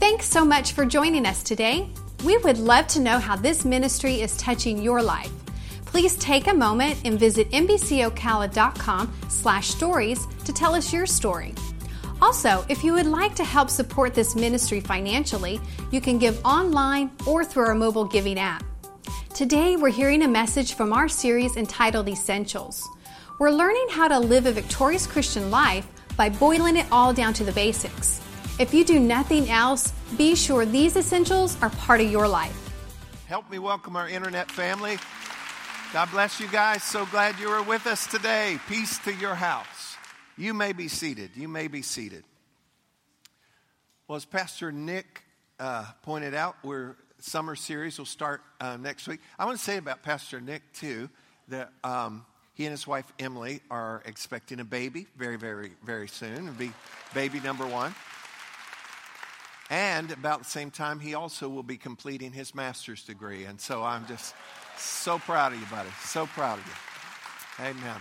Thanks so much for joining us today. We would love to know how this ministry is touching your life. Please take a moment and visit mbcocala.com slash stories to tell us your story. Also, if you would like to help support this ministry financially, you can give online or through our mobile giving app. Today, we're hearing a message from our series entitled Essentials. We're learning how to live a victorious Christian life by boiling it all down to the basics. If you do nothing else, be sure these essentials are part of your life. Help me welcome our internet family. God bless you guys. So glad you are with us today. Peace to your house. You may be seated. You may be seated. Well, as Pastor Nick uh, pointed out, we're summer series will start uh, next week. I want to say about Pastor Nick too that um, he and his wife Emily are expecting a baby very, very, very soon. It'll be baby number one. And about the same time, he also will be completing his master's degree. And so I'm just so proud of you, buddy. So proud of you. Amen.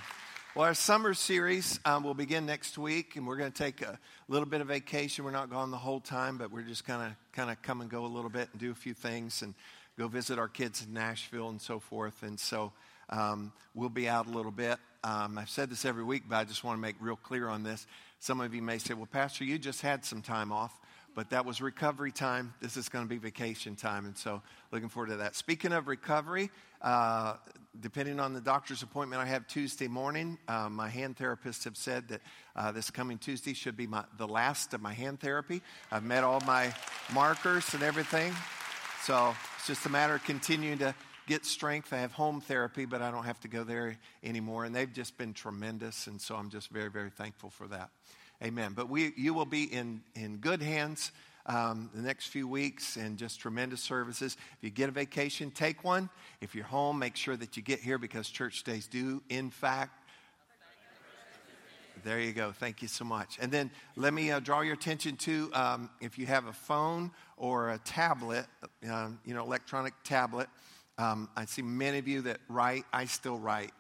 Well, our summer series um, will begin next week, and we're going to take a little bit of vacation. We're not gone the whole time, but we're just kind of kind of come and go a little bit and do a few things and go visit our kids in Nashville and so forth. And so um, we'll be out a little bit. Um, I've said this every week, but I just want to make real clear on this. Some of you may say, "Well, Pastor, you just had some time off." But that was recovery time. This is going to be vacation time, and so looking forward to that. Speaking of recovery, uh, depending on the doctor's appointment I have Tuesday morning, uh, my hand therapists have said that uh, this coming Tuesday should be my, the last of my hand therapy. I've met all my markers and everything, so it's just a matter of continuing to get strength. I have home therapy, but I don't have to go there anymore, and they've just been tremendous, and so I'm just very, very thankful for that. Amen. But we, you will be in, in good hands um, the next few weeks and just tremendous services. If you get a vacation, take one. If you're home, make sure that you get here because church days do, in fact, there you go. Thank you so much. And then let me uh, draw your attention to um, if you have a phone or a tablet, uh, you know, electronic tablet. Um, I see many of you that write. I still write.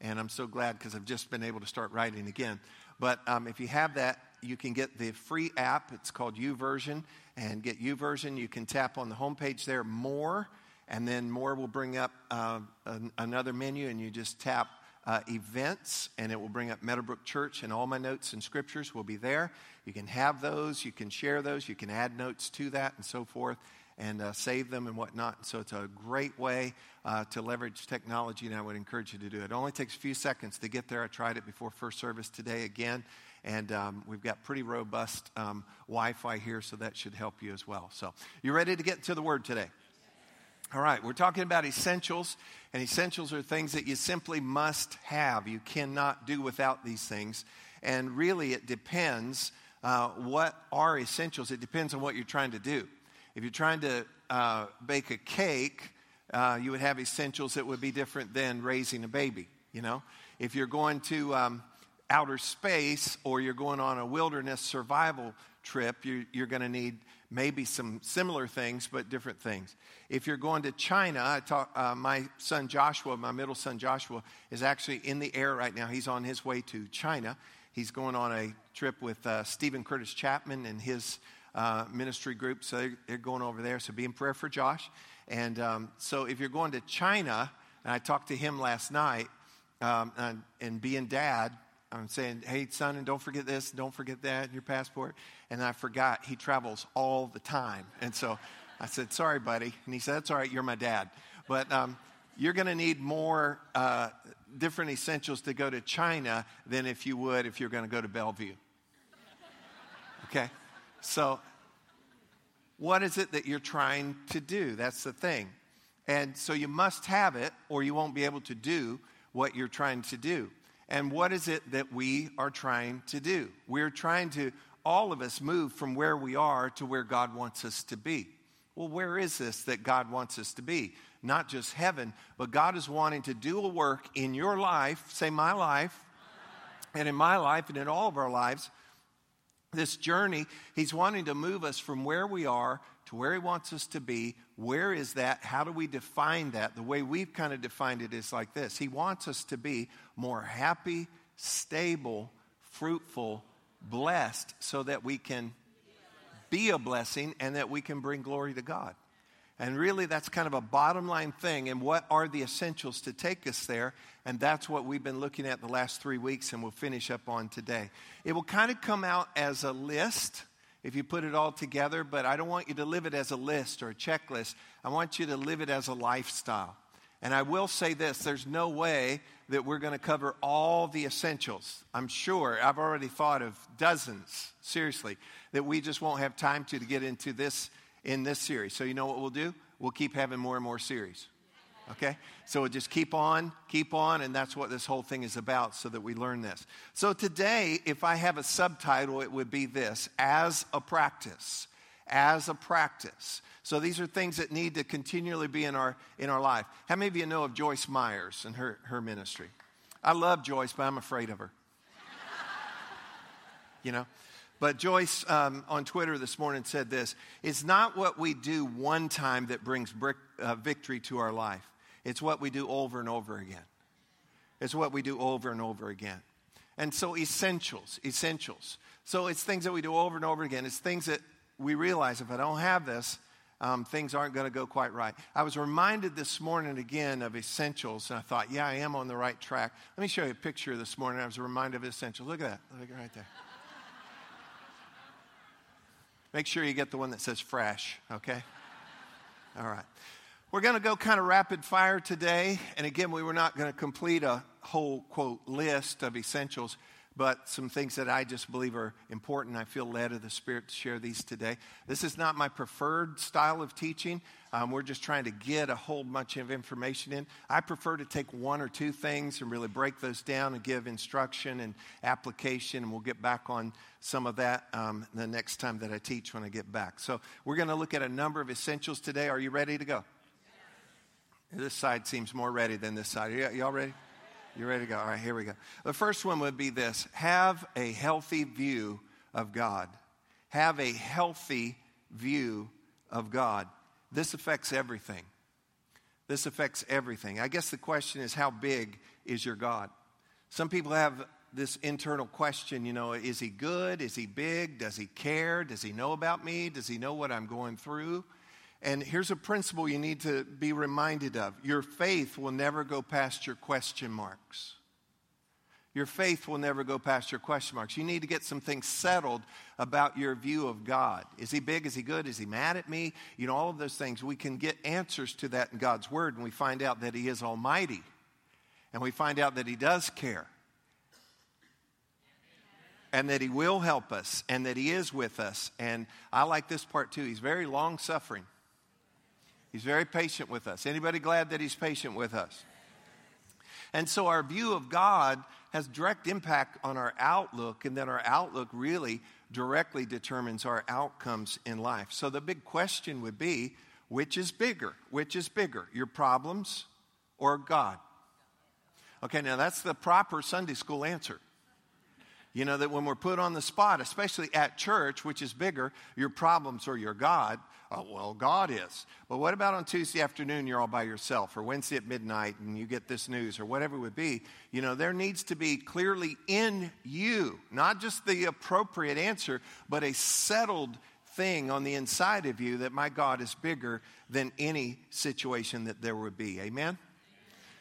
And I'm so glad because I've just been able to start writing again. But um, if you have that, you can get the free app. It's called YouVersion. And get YouVersion. You can tap on the homepage there, More, and then More will bring up uh, an, another menu, and you just tap uh, events, and it will bring up Meadowbrook Church, and all my notes and scriptures will be there. You can have those, you can share those, you can add notes to that, and so forth, and uh, save them and whatnot. So it's a great way uh, to leverage technology, and I would encourage you to do it. It only takes a few seconds to get there. I tried it before first service today again, and um, we've got pretty robust um, Wi Fi here, so that should help you as well. So, you ready to get to the word today? All right, we're talking about essentials, and essentials are things that you simply must have. You cannot do without these things. And really, it depends uh, what are essentials. It depends on what you're trying to do. If you're trying to uh, bake a cake, uh, you would have essentials that would be different than raising a baby, you know? If you're going to um, outer space or you're going on a wilderness survival trip, you're, you're going to need maybe some similar things, but different things. If you're going to China, I talk, uh, my son Joshua, my middle son Joshua, is actually in the air right now. He's on his way to China. He's going on a trip with uh, Steven Curtis Chapman and his uh, ministry group. So they're going over there. So be in prayer for Josh. And um, so if you're going to China, and I talked to him last night, um, and, and being dad, I'm saying, hey, son, and don't forget this, don't forget that, your passport. And I forgot he travels all the time. And so I said, sorry, buddy. And he said, that's all right, you're my dad. But um, you're going to need more uh, different essentials to go to China than if you would if you're going to go to Bellevue. Okay? So what is it that you're trying to do? That's the thing. And so you must have it, or you won't be able to do what you're trying to do. And what is it that we are trying to do? We're trying to, all of us, move from where we are to where God wants us to be. Well, where is this that God wants us to be? Not just heaven, but God is wanting to do a work in your life, say my life, and in my life, and in all of our lives this journey, He's wanting to move us from where we are to where He wants us to be. Where is that? How do we define that? The way we've kind of defined it is like this He wants us to be more happy, stable, fruitful, blessed, so that we can be a blessing, and that we can bring glory to God. And really, that's kind of a bottom line thing. And what are the essentials to take us there? And that's what we've been looking at the last three weeks, and we'll finish up on today. It will kind of come out as a list if you put it all together, but I don't want you to live it as a list or a checklist. I want you to live it as a lifestyle. And I will say this there's no way that we're going to cover all the essentials. I'm sure, I've already thought of dozens, seriously, that we just won't have time to, to get into this in this series. So, you know what we'll do? We'll keep having more and more series. Okay? So we'll just keep on, keep on, and that's what this whole thing is about so that we learn this. So today, if I have a subtitle, it would be this as a practice. As a practice. So these are things that need to continually be in our, in our life. How many of you know of Joyce Myers and her, her ministry? I love Joyce, but I'm afraid of her. you know? But Joyce um, on Twitter this morning said this It's not what we do one time that brings brick, uh, victory to our life, it's what we do over and over again. It's what we do over and over again. And so, essentials, essentials. So, it's things that we do over and over again. It's things that we realize if I don't have this, um, things aren't going to go quite right. I was reminded this morning again of essentials, and I thought, yeah, I am on the right track. Let me show you a picture this morning. I was reminded of essentials. Look at that. Look right there. Make sure you get the one that says fresh, okay? All right. We're going to go kind of rapid fire today. And again, we were not going to complete a whole, quote, list of essentials, but some things that I just believe are important. I feel led of the Spirit to share these today. This is not my preferred style of teaching. Um, we're just trying to get a whole bunch of information in. I prefer to take one or two things and really break those down and give instruction and application, and we'll get back on some of that um, the next time that I teach when I get back. So, we're going to look at a number of essentials today. Are you ready to go? This side seems more ready than this side. Y'all ready? You ready to go? All right, here we go. The first one would be this have a healthy view of God. Have a healthy view of God. This affects everything. This affects everything. I guess the question is how big is your God? Some people have this internal question, you know, is he good? Is he big? Does he care? Does he know about me? Does he know what I'm going through? And here's a principle you need to be reminded of your faith will never go past your question marks. Your faith will never go past your question marks. You need to get some things settled about your view of God. Is he big? Is he good? Is he mad at me? You know, all of those things. We can get answers to that in God's Word, and we find out that he is almighty. And we find out that he does care. And that he will help us, and that he is with us. And I like this part too. He's very long suffering. He's very patient with us. Anybody glad that he's patient with us? And so our view of God has direct impact on our outlook, and then our outlook really directly determines our outcomes in life. So the big question would be which is bigger? Which is bigger, your problems or God? Okay, now that's the proper Sunday school answer. You know, that when we're put on the spot, especially at church, which is bigger, your problems or your God, oh, well, God is. But what about on Tuesday afternoon, you're all by yourself, or Wednesday at midnight, and you get this news, or whatever it would be? You know, there needs to be clearly in you, not just the appropriate answer, but a settled thing on the inside of you that my God is bigger than any situation that there would be. Amen?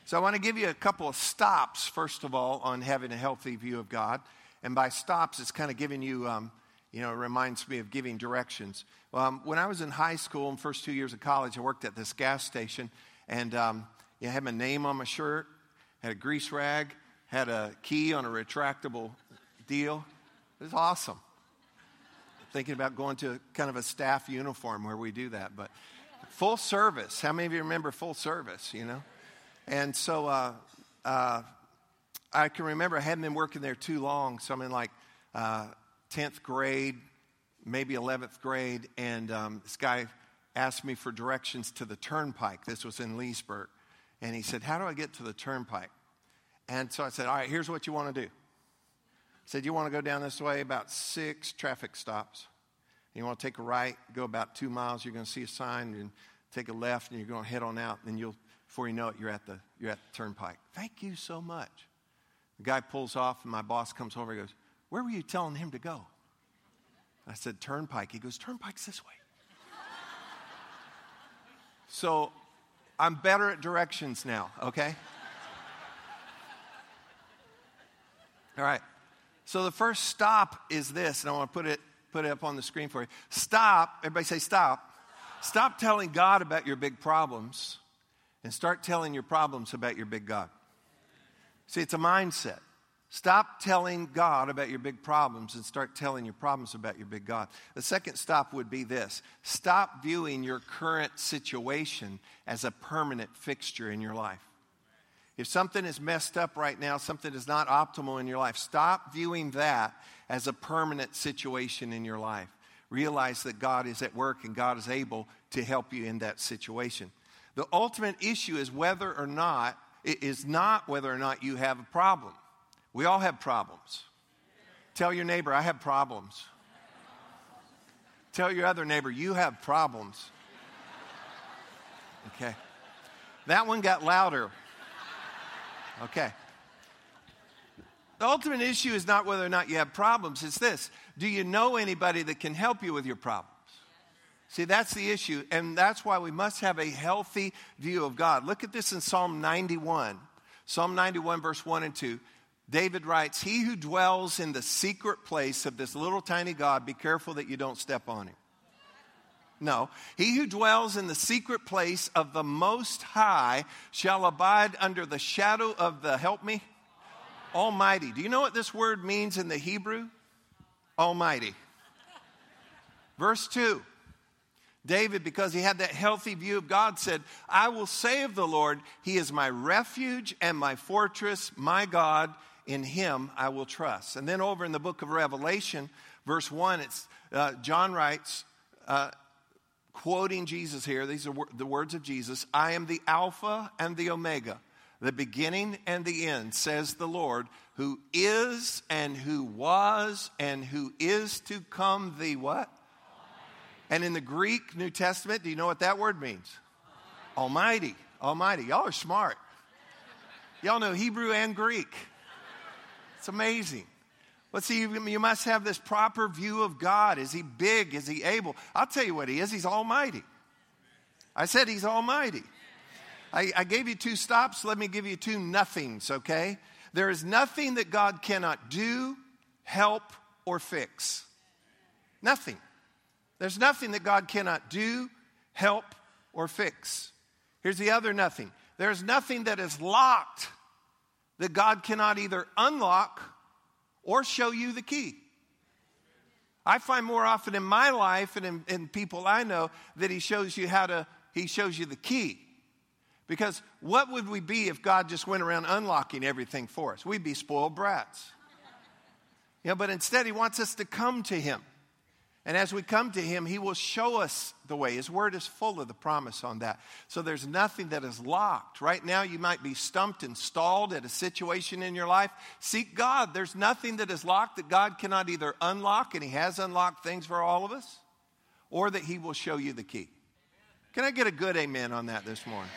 So I want to give you a couple of stops, first of all, on having a healthy view of God. And by stops, it's kind of giving you, um, you know, it reminds me of giving directions. Um, when I was in high school and first two years of college, I worked at this gas station, and um, I had my name on my shirt, had a grease rag, had a key on a retractable deal. It was awesome. Thinking about going to kind of a staff uniform where we do that, but full service. How many of you remember full service? You know, and so uh, uh, I can remember I hadn't been working there too long, so I'm in like uh, 10th grade, maybe 11th grade, and um, this guy asked me for directions to the turnpike. This was in Leesburg. And he said, How do I get to the turnpike? And so I said, All right, here's what you want to do. He said, You want to go down this way about six traffic stops. You want to take a right, go about two miles, you're going to see a sign, and take a left, and you're going to head on out, and then you'll, before you know it, you're at the, you're at the turnpike. Thank you so much. The guy pulls off, and my boss comes over and goes, Where were you telling him to go? I said, Turnpike. He goes, Turnpike's this way. so I'm better at directions now, okay? All right. So the first stop is this, and I want to put it, put it up on the screen for you. Stop, everybody say stop. Stop telling God about your big problems and start telling your problems about your big God. See, it's a mindset. Stop telling God about your big problems and start telling your problems about your big God. The second stop would be this stop viewing your current situation as a permanent fixture in your life. If something is messed up right now, something is not optimal in your life, stop viewing that as a permanent situation in your life. Realize that God is at work and God is able to help you in that situation. The ultimate issue is whether or not, it is not whether or not you have a problem. We all have problems. Tell your neighbor, I have problems. Tell your other neighbor, you have problems. Okay. That one got louder. Okay. The ultimate issue is not whether or not you have problems, it's this do you know anybody that can help you with your problems? See, that's the issue, and that's why we must have a healthy view of God. Look at this in Psalm 91. Psalm 91, verse 1 and 2. David writes, He who dwells in the secret place of this little tiny God, be careful that you don't step on him. No. He who dwells in the secret place of the Most High shall abide under the shadow of the, help me, Almighty. Do you know what this word means in the Hebrew? Almighty. Verse 2 David, because he had that healthy view of God, said, I will say of the Lord, He is my refuge and my fortress, my God, in Him I will trust. And then over in the book of Revelation, verse 1, it's, uh, John writes, uh, quoting Jesus here, these are the words of Jesus I am the Alpha and the Omega, the beginning and the end, says the Lord, who is and who was and who is to come, the what? And in the Greek New Testament, do you know what that word means? Almighty. Almighty. Y'all are smart. Y'all know Hebrew and Greek. It's amazing. But see, you must have this proper view of God. Is he big? Is he able? I'll tell you what he is. He's almighty. I said he's almighty. I, I gave you two stops. Let me give you two nothings, okay? There is nothing that God cannot do, help, or fix. Nothing. There's nothing that God cannot do, help, or fix. Here's the other nothing there's nothing that is locked that God cannot either unlock or show you the key. I find more often in my life and in, in, people I know that he shows you how to, he shows you the key. Because what would we be if God just went around unlocking everything for us? We'd be spoiled brats. You know, but instead, he wants us to come to him. And as we come to Him, He will show us the way. His Word is full of the promise on that. So there's nothing that is locked. Right now, you might be stumped and stalled at a situation in your life. Seek God. There's nothing that is locked that God cannot either unlock, and He has unlocked things for all of us, or that He will show you the key. Can I get a good amen on that this morning?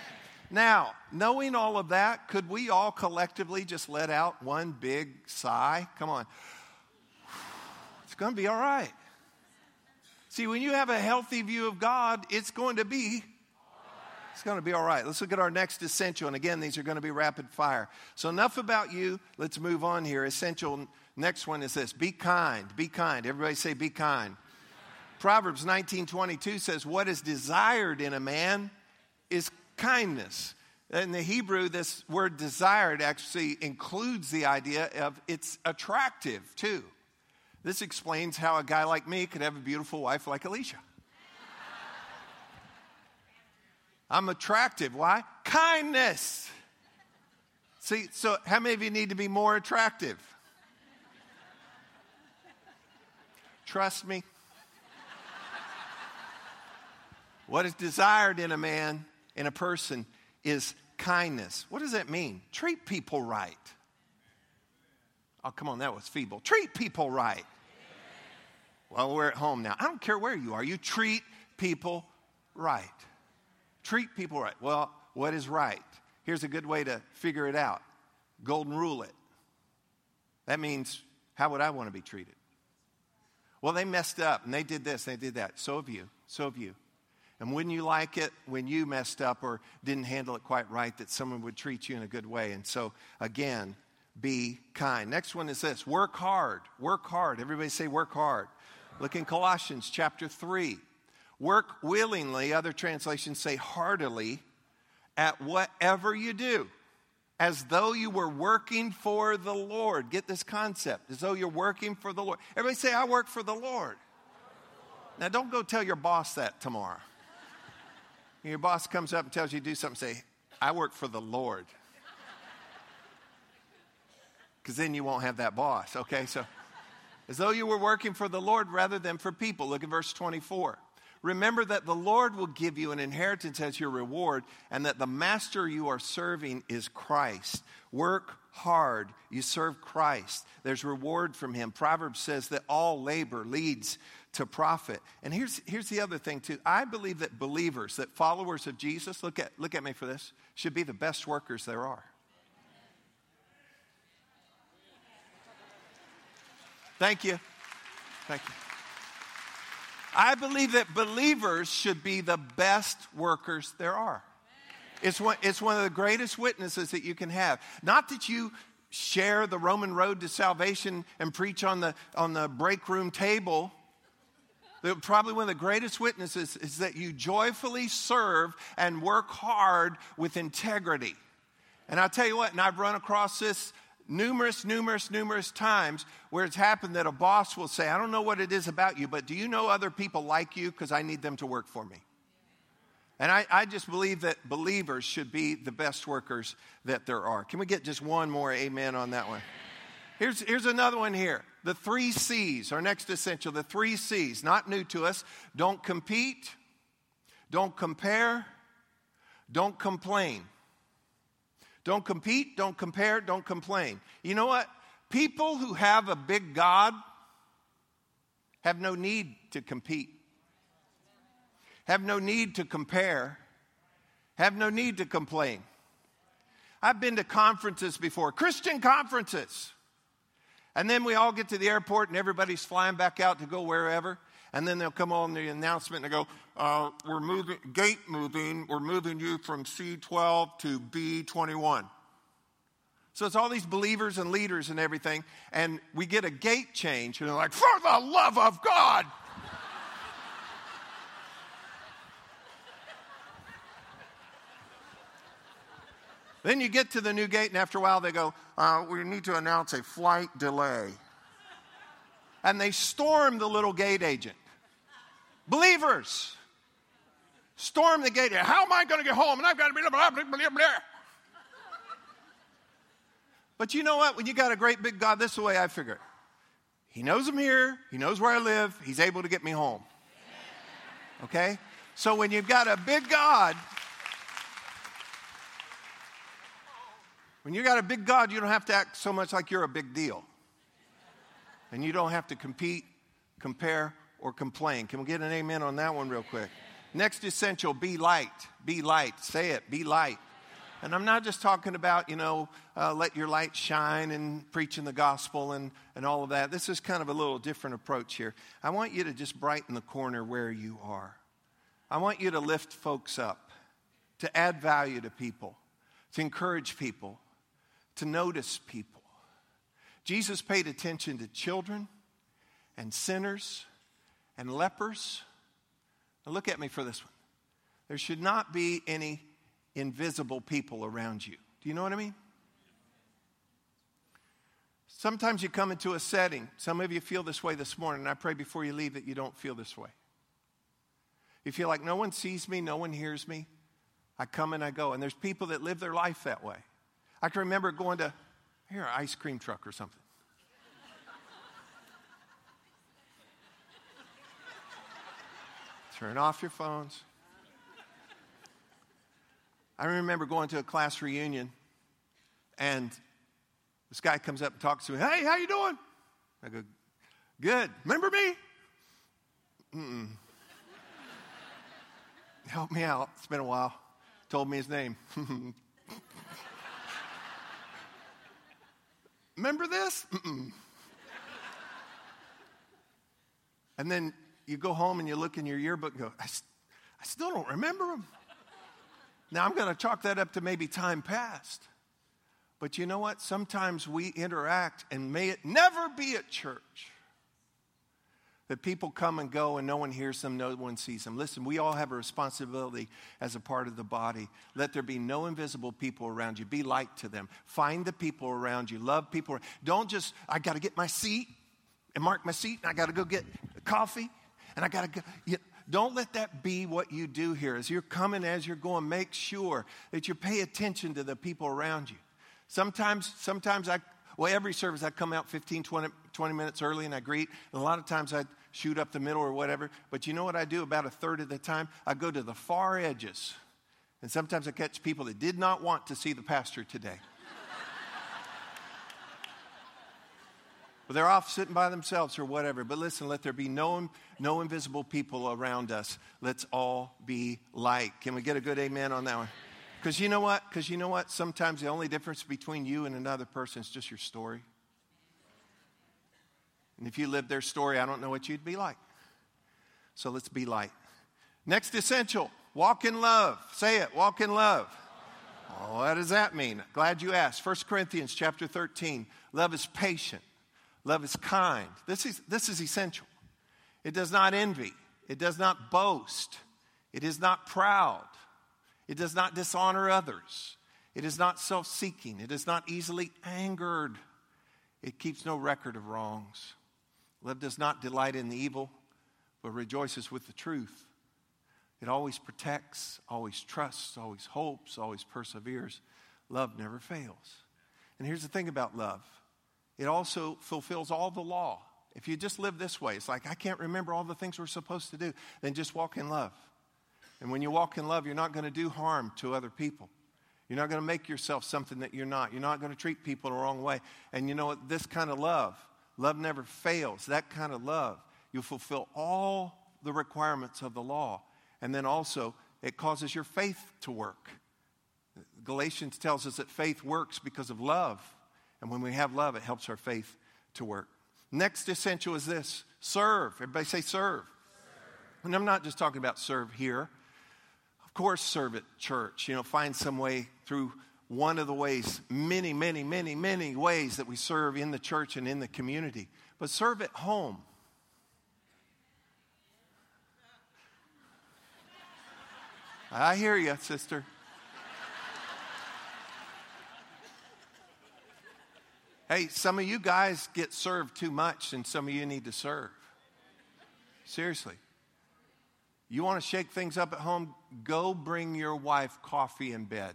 Now, knowing all of that, could we all collectively just let out one big sigh? Come on. It's going to be all right. See, when you have a healthy view of God, it's going to be it's going to be all right. Let's look at our next essential. And again, these are going to be rapid fire. So, enough about you. Let's move on here. Essential next one is this be kind. Be kind. Everybody say, be kind. Proverbs 19 22 says, What is desired in a man is kindness. In the Hebrew, this word desired actually includes the idea of it's attractive too. This explains how a guy like me could have a beautiful wife like Alicia. I'm attractive. Why? Kindness. See, so how many of you need to be more attractive? Trust me. What is desired in a man, in a person, is kindness. What does that mean? Treat people right. Oh, come on, that was feeble. Treat people right. Well, we're at home now. I don't care where you are. You treat people right. Treat people right. Well, what is right? Here's a good way to figure it out golden rule it. That means, how would I want to be treated? Well, they messed up and they did this, and they did that. So have you. So have you. And wouldn't you like it when you messed up or didn't handle it quite right that someone would treat you in a good way? And so, again, be kind. Next one is this work hard. Work hard. Everybody say, work hard. Look in Colossians chapter 3. Work willingly, other translations say heartily, at whatever you do, as though you were working for the Lord. Get this concept, as though you're working for the Lord. Everybody say, I work for the Lord. Now, don't go tell your boss that tomorrow. Your boss comes up and tells you to do something, say, I work for the Lord. Because then you won't have that boss, okay? So, as though you were working for the Lord rather than for people. Look at verse 24. Remember that the Lord will give you an inheritance as your reward, and that the master you are serving is Christ. Work hard. You serve Christ. There's reward from him. Proverbs says that all labor leads to profit. And here's, here's the other thing, too. I believe that believers, that followers of Jesus, look at, look at me for this, should be the best workers there are. Thank you. Thank you. I believe that believers should be the best workers there are. It's one, it's one of the greatest witnesses that you can have. Not that you share the Roman road to salvation and preach on the, on the break room table. Probably one of the greatest witnesses is that you joyfully serve and work hard with integrity. And I'll tell you what, and I've run across this numerous, numerous, numerous times where it's happened that a boss will say, I don't know what it is about you, but do you know other people like you? Because I need them to work for me. And I, I, just believe that believers should be the best workers that there are. Can we get just one more amen on that one? Here's, here's another one here. The three C's, our next essential, the three C's, not new to us. Don't compete, don't compare, don't complain. Don't compete, don't compare, don't complain. You know what? People who have a big God have no need to compete, have no need to compare, have no need to complain. I've been to conferences before, Christian conferences. And then we all get to the airport and everybody's flying back out to go wherever. And then they'll come on the announcement and go, uh, We're moving, gate moving, we're moving you from C12 to B21. So it's all these believers and leaders and everything. And we get a gate change and they're like, For the love of God. Then you get to the new gate, and after a while, they go, uh, We need to announce a flight delay and they storm the little gate agent. Believers storm the gate. How am I going to get home? And I've got to be blah, blah, blah, blah. But you know what? When you got a great big God, this is the way I figure. He knows I'm here. He knows where I live. He's able to get me home. Okay? So when you've got a big God, when you got a big God, you don't have to act so much like you're a big deal and you don't have to compete, compare, or complain. Can we get an amen on that one real quick? Next essential be light. Be light. Say it. Be light. And I'm not just talking about, you know, uh, let your light shine and preaching the gospel and, and all of that. This is kind of a little different approach here. I want you to just brighten the corner where you are. I want you to lift folks up, to add value to people, to encourage people, to notice people. Jesus paid attention to children and sinners and lepers. Now, look at me for this one. There should not be any invisible people around you. Do you know what I mean? Sometimes you come into a setting, some of you feel this way this morning, and I pray before you leave that you don't feel this way. You feel like no one sees me, no one hears me. I come and I go, and there's people that live their life that way. I can remember going to here, an ice cream truck or something. Turn off your phones. I remember going to a class reunion, and this guy comes up and talks to me. Hey, how you doing? I go, good. Remember me? Mm-mm. Help me out. It's been a while. Told me his name. Remember this? Mm-mm. And then you go home and you look in your yearbook and go, I, I still don't remember them. Now I'm going to chalk that up to maybe time past. But you know what? Sometimes we interact, and may it never be at church that people come and go and no one hears them, no one sees them. Listen, we all have a responsibility as a part of the body. Let there be no invisible people around you. Be light to them. Find the people around you. Love people. Don't just, I got to get my seat and mark my seat, and I got to go get coffee, and I got to go. You don't let that be what you do here. As you're coming, as you're going, make sure that you pay attention to the people around you. Sometimes, sometimes I, well, every service I come out 15, 20, 20 minutes early and I greet. And a lot of times I shoot up the middle or whatever. But you know what I do about a third of the time? I go to the far edges. And sometimes I catch people that did not want to see the pastor today. But they're off sitting by themselves or whatever. But listen, let there be no, no invisible people around us. Let's all be light. Can we get a good amen on that one? Because you know what? Because you know what? Sometimes the only difference between you and another person is just your story. And if you lived their story, I don't know what you'd be like. So let's be light. Next essential walk in love. Say it, walk in love. What does that mean? Glad you asked. 1 Corinthians chapter 13. Love is patient. Love is kind. This is, this is essential. It does not envy. It does not boast. It is not proud. It does not dishonor others. It is not self seeking. It is not easily angered. It keeps no record of wrongs. Love does not delight in the evil, but rejoices with the truth. It always protects, always trusts, always hopes, always perseveres. Love never fails. And here's the thing about love it also fulfills all the law. If you just live this way, it's like, I can't remember all the things we're supposed to do, then just walk in love. And when you walk in love, you're not going to do harm to other people. You're not going to make yourself something that you're not. You're not going to treat people the wrong way. And you know what? This kind of love, love never fails. That kind of love, you fulfill all the requirements of the law. And then also, it causes your faith to work. Galatians tells us that faith works because of love. And when we have love, it helps our faith to work. Next essential is this serve. Everybody say serve. serve. And I'm not just talking about serve here Of course, serve at church. You know, find some way through one of the ways, many, many, many, many ways that we serve in the church and in the community. But serve at home. I hear you, sister. Hey, some of you guys get served too much, and some of you need to serve. Seriously. You want to shake things up at home? Go bring your wife coffee in bed.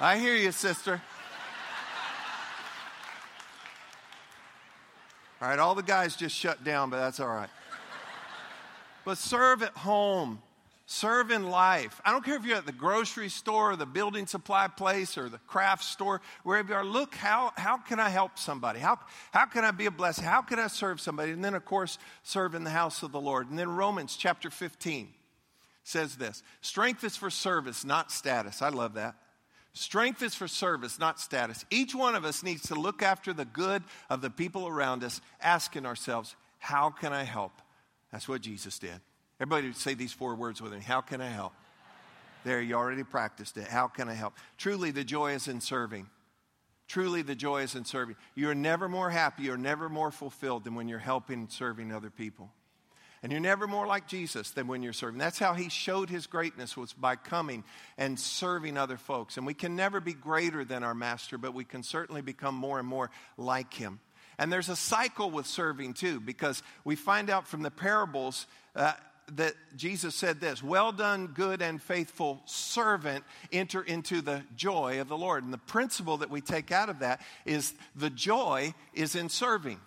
I hear you, sister. All right, all the guys just shut down, but that's all right. But serve at home. Serve in life. I don't care if you're at the grocery store or the building supply place or the craft store, wherever you are. Look, how, how can I help somebody? How, how can I be a blessing? How can I serve somebody? And then, of course, serve in the house of the Lord. And then Romans chapter 15 says this Strength is for service, not status. I love that. Strength is for service, not status. Each one of us needs to look after the good of the people around us, asking ourselves, How can I help? That's what Jesus did. Everybody say these four words with me. How can I help? There, you already practiced it. How can I help? Truly, the joy is in serving. Truly, the joy is in serving. You're never more happy, you're never more fulfilled than when you're helping and serving other people. And you're never more like Jesus than when you're serving. That's how he showed his greatness was by coming and serving other folks. And we can never be greater than our master, but we can certainly become more and more like him. And there's a cycle with serving too, because we find out from the parables uh, that Jesus said this Well done, good and faithful servant, enter into the joy of the Lord. And the principle that we take out of that is the joy is in serving.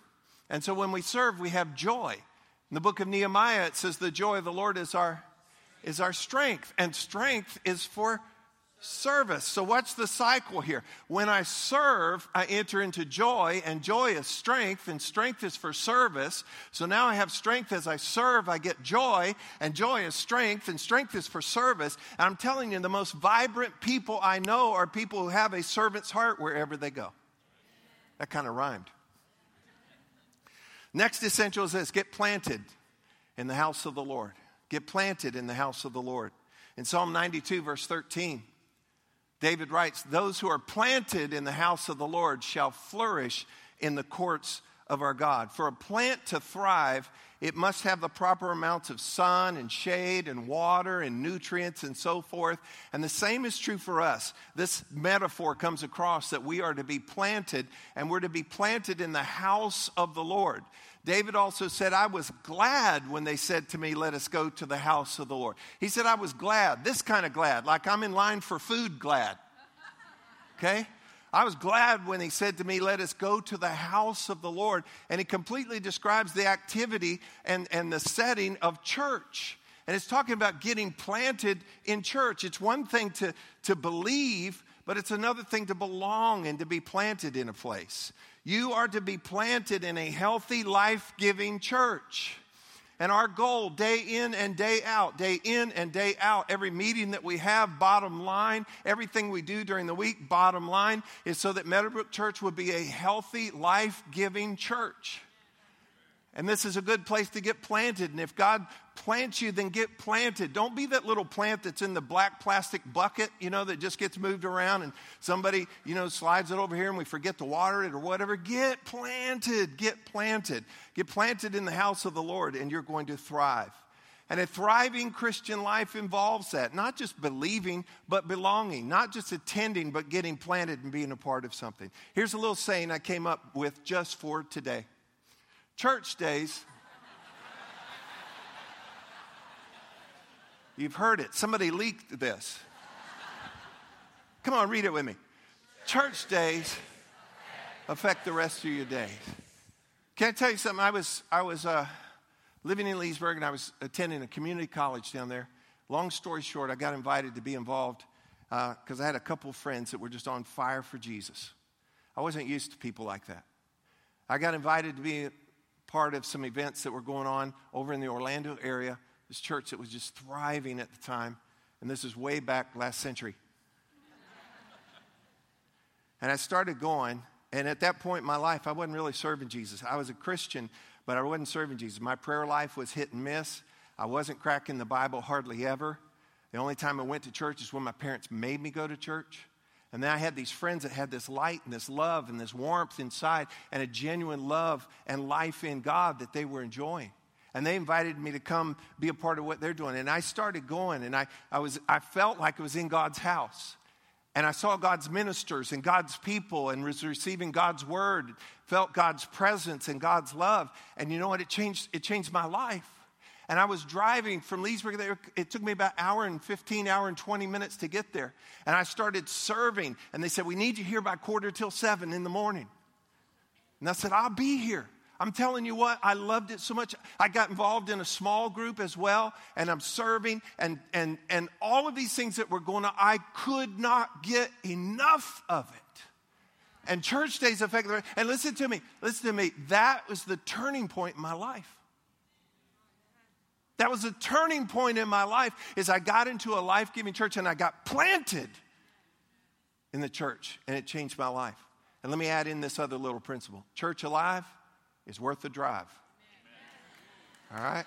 And so when we serve, we have joy. In the book of Nehemiah, it says, The joy of the Lord is our, is our strength. And strength is for service. So, what's the cycle here? When I serve, I enter into joy, and joy is strength, and strength is for service. So now I have strength as I serve, I get joy, and joy is strength, and strength is for service. And I'm telling you, the most vibrant people I know are people who have a servant's heart wherever they go. That kind of rhymed. Next essential is this get planted in the house of the Lord. Get planted in the house of the Lord. In Psalm 92, verse 13, David writes, Those who are planted in the house of the Lord shall flourish in the courts of our God. For a plant to thrive, it must have the proper amounts of sun and shade and water and nutrients and so forth. And the same is true for us. This metaphor comes across that we are to be planted and we're to be planted in the house of the Lord. David also said, I was glad when they said to me, Let us go to the house of the Lord. He said, I was glad, this kind of glad, like I'm in line for food glad. Okay? I was glad when he said to me, Let us go to the house of the Lord. And he completely describes the activity and, and the setting of church. And it's talking about getting planted in church. It's one thing to, to believe, but it's another thing to belong and to be planted in a place. You are to be planted in a healthy, life giving church. And our goal, day in and day out, day in and day out, every meeting that we have, bottom line, everything we do during the week, bottom line, is so that Meadowbrook Church would be a healthy, life giving church. And this is a good place to get planted. And if God plants you, then get planted. Don't be that little plant that's in the black plastic bucket, you know, that just gets moved around and somebody, you know, slides it over here and we forget to water it or whatever. Get planted. Get planted. Get planted in the house of the Lord and you're going to thrive. And a thriving Christian life involves that. Not just believing, but belonging. Not just attending, but getting planted and being a part of something. Here's a little saying I came up with just for today church days. You've heard it. Somebody leaked this. Come on, read it with me. Church days affect the rest of your days. Can I tell you something? I was, I was uh, living in Leesburg and I was attending a community college down there. Long story short, I got invited to be involved because uh, I had a couple friends that were just on fire for Jesus. I wasn't used to people like that. I got invited to be part of some events that were going on over in the Orlando area. This church that was just thriving at the time. And this is way back last century. and I started going. And at that point in my life, I wasn't really serving Jesus. I was a Christian, but I wasn't serving Jesus. My prayer life was hit and miss. I wasn't cracking the Bible hardly ever. The only time I went to church is when my parents made me go to church. And then I had these friends that had this light and this love and this warmth inside and a genuine love and life in God that they were enjoying. And they invited me to come be a part of what they're doing. And I started going and I, I, was, I felt like I was in God's house. And I saw God's ministers and God's people and was receiving God's word, felt God's presence and God's love. And you know what? It changed, it changed my life. And I was driving from Leesburg. It took me about hour and 15, hour and 20 minutes to get there. And I started serving. And they said, We need you here by quarter till seven in the morning. And I said, I'll be here. I'm telling you what, I loved it so much. I got involved in a small group as well, and I'm serving, and, and, and all of these things that were going on, I could not get enough of it. And church days affected, and listen to me, listen to me, that was the turning point in my life. That was a turning point in my life is I got into a life-giving church and I got planted in the church and it changed my life. And let me add in this other little principle. Church alive is worth the drive. All right?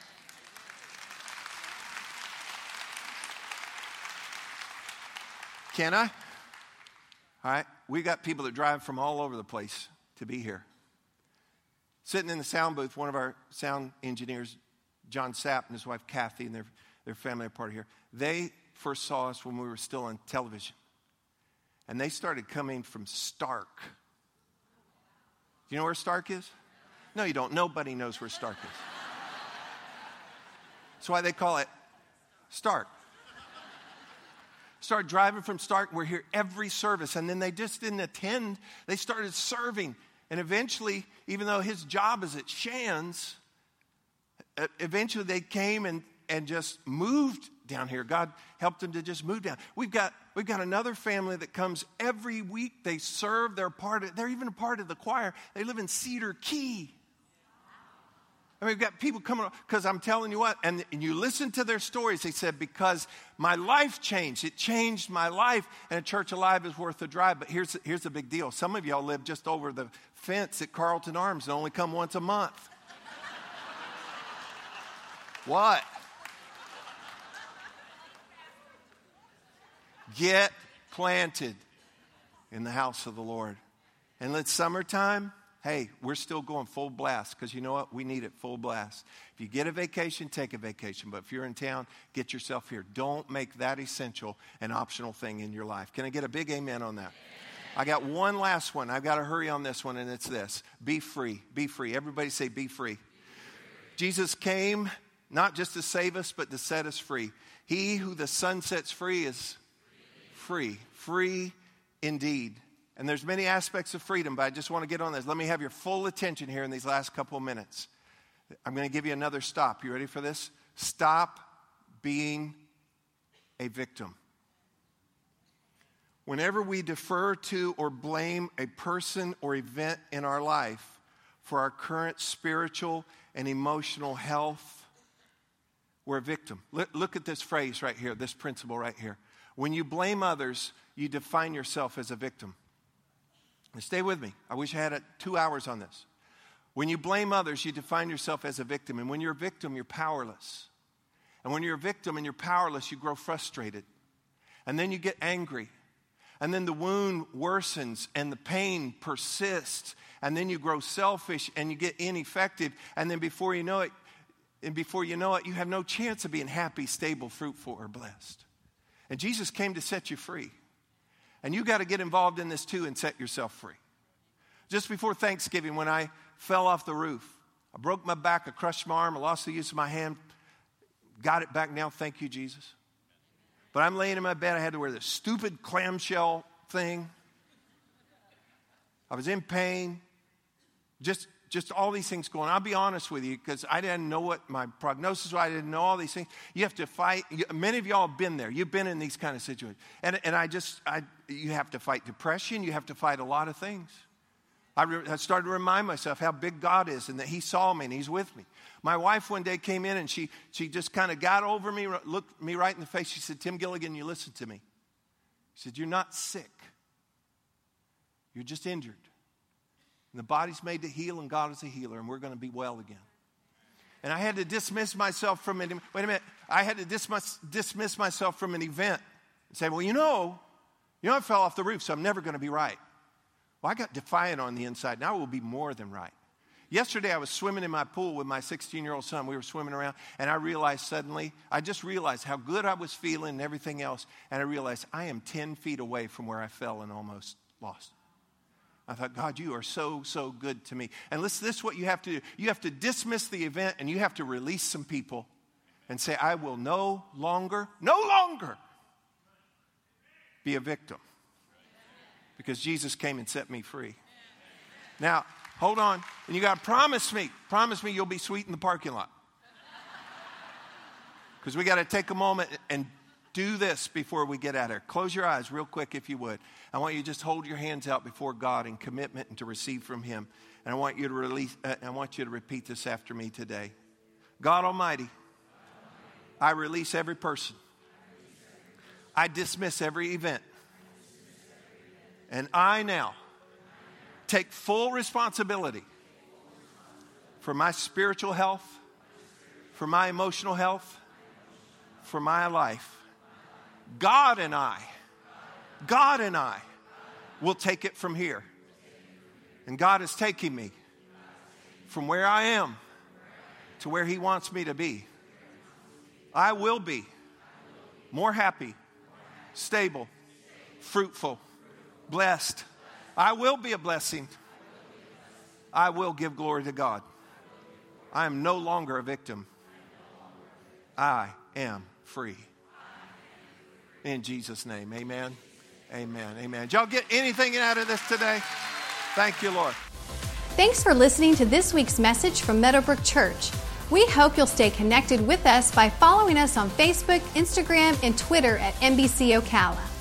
Can I? All right. We got people that drive from all over the place to be here. Sitting in the sound booth, one of our sound engineers, John Sapp and his wife Kathy and their, their family are part of here. They first saw us when we were still on television. And they started coming from Starke. Do you know where Starke is? No, you don't. Nobody knows where Starke is. That's why they call it Stark. Started driving from Starke. We're here every service. And then they just didn't attend, they started serving. And eventually, even though his job is at Shands, eventually they came and, and just moved down here. God helped them to just move down. We've got, we've got another family that comes every week. They serve, they're part of, they're even a part of the choir. They live in Cedar Key. And we've got people coming because I'm telling you what, and, and you listen to their stories. They said, because my life changed. It changed my life, and a church alive is worth the drive. But here's, here's the big deal. Some of y'all live just over the fence at Carlton Arms and only come once a month. What? Get planted in the house of the Lord. And it's summertime. Hey, we're still going full blast because you know what? We need it full blast. If you get a vacation, take a vacation. But if you're in town, get yourself here. Don't make that essential an optional thing in your life. Can I get a big amen on that? I got one last one. I've got to hurry on this one, and it's this Be free. Be free. Everybody say, Be free. Jesus came not just to save us, but to set us free. He who the Son sets free is free, free indeed. And there's many aspects of freedom, but I just want to get on this. Let me have your full attention here in these last couple of minutes. I'm going to give you another stop. You ready for this? Stop being a victim. Whenever we defer to or blame a person or event in our life for our current spiritual and emotional health, we're a victim. Look, at this phrase right here, this principle right here. When you blame others, you define yourself as a victim. Stay with me. I wish I had two hours on this. When you blame others, you define yourself as a victim. And when you're a victim, you're powerless. And when you're a victim and you're powerless, you grow frustrated. And then you get angry. And then the wound worsens and the pain persists. And then you grow selfish and you get ineffective. And then before you know it, and before you know it, you have no chance of being happy, stable, fruitful, or blessed. And Jesus came to set you free. And you got to get involved in this too and set yourself free. Just before Thanksgiving, when I fell off the roof, I broke my back, I crushed my arm, I lost the use of my hand, got it back now, thank you, Jesus. But I'm laying in my bed, I had to wear this stupid clamshell thing. I was in pain, just just all these things going. I'll be honest with you because I didn't know what my prognosis was. I didn't know all these things. You have to fight. Many of y'all have been there. You've been in these kind of situations, and and I just I you have to fight depression. You have to fight a lot of things. I, re, I started to remind myself how big God is and that He saw me and He's with me. My wife one day came in and she she just kind of got over me, looked me right in the face. She said, "Tim Gilligan, you listen to me." She said, "You're not sick. You're just injured." And the body's made to heal, and God is a healer, and we're going to be well again. And I had to dismiss myself from it. Wait a minute. I had to dismiss, dismiss myself from an event and say, well, you know, you know, I fell off the roof, so I'm never going to be right. Well, I got defiant on the inside. Now I will be more than right. Yesterday, I was swimming in my pool with my 16 year old son. We were swimming around, and I realized suddenly, I just realized how good I was feeling and everything else. And I realized I am 10 feet away from where I fell and almost lost. I thought, God, you are so, so good to me. And listen, this is what you have to do. You have to dismiss the event and you have to release some people and say, I will no longer, no longer be a victim. Because Jesus came and set me free. Now, hold on. And you got to promise me, promise me you'll be sweet in the parking lot. Because we got to take a moment and do this before we get out of here. Close your eyes real quick if you would. I want you to just hold your hands out before God in commitment and to receive from Him. And I want you to release, uh, I want you to repeat this after me today. God Almighty, I release every person. I dismiss every event. And I now take full responsibility for my spiritual health, for my emotional health, for my life. God and I, God and I will take it from here. And God is taking me from where I am to where He wants me to be. I will be more happy, stable, fruitful, blessed. I will be a blessing. I will give glory to God. I am no longer a victim. I am free. In Jesus' name, amen. Amen. Amen. Did y'all get anything out of this today? Thank you, Lord. Thanks for listening to this week's message from Meadowbrook Church. We hope you'll stay connected with us by following us on Facebook, Instagram, and Twitter at MBC Ocala.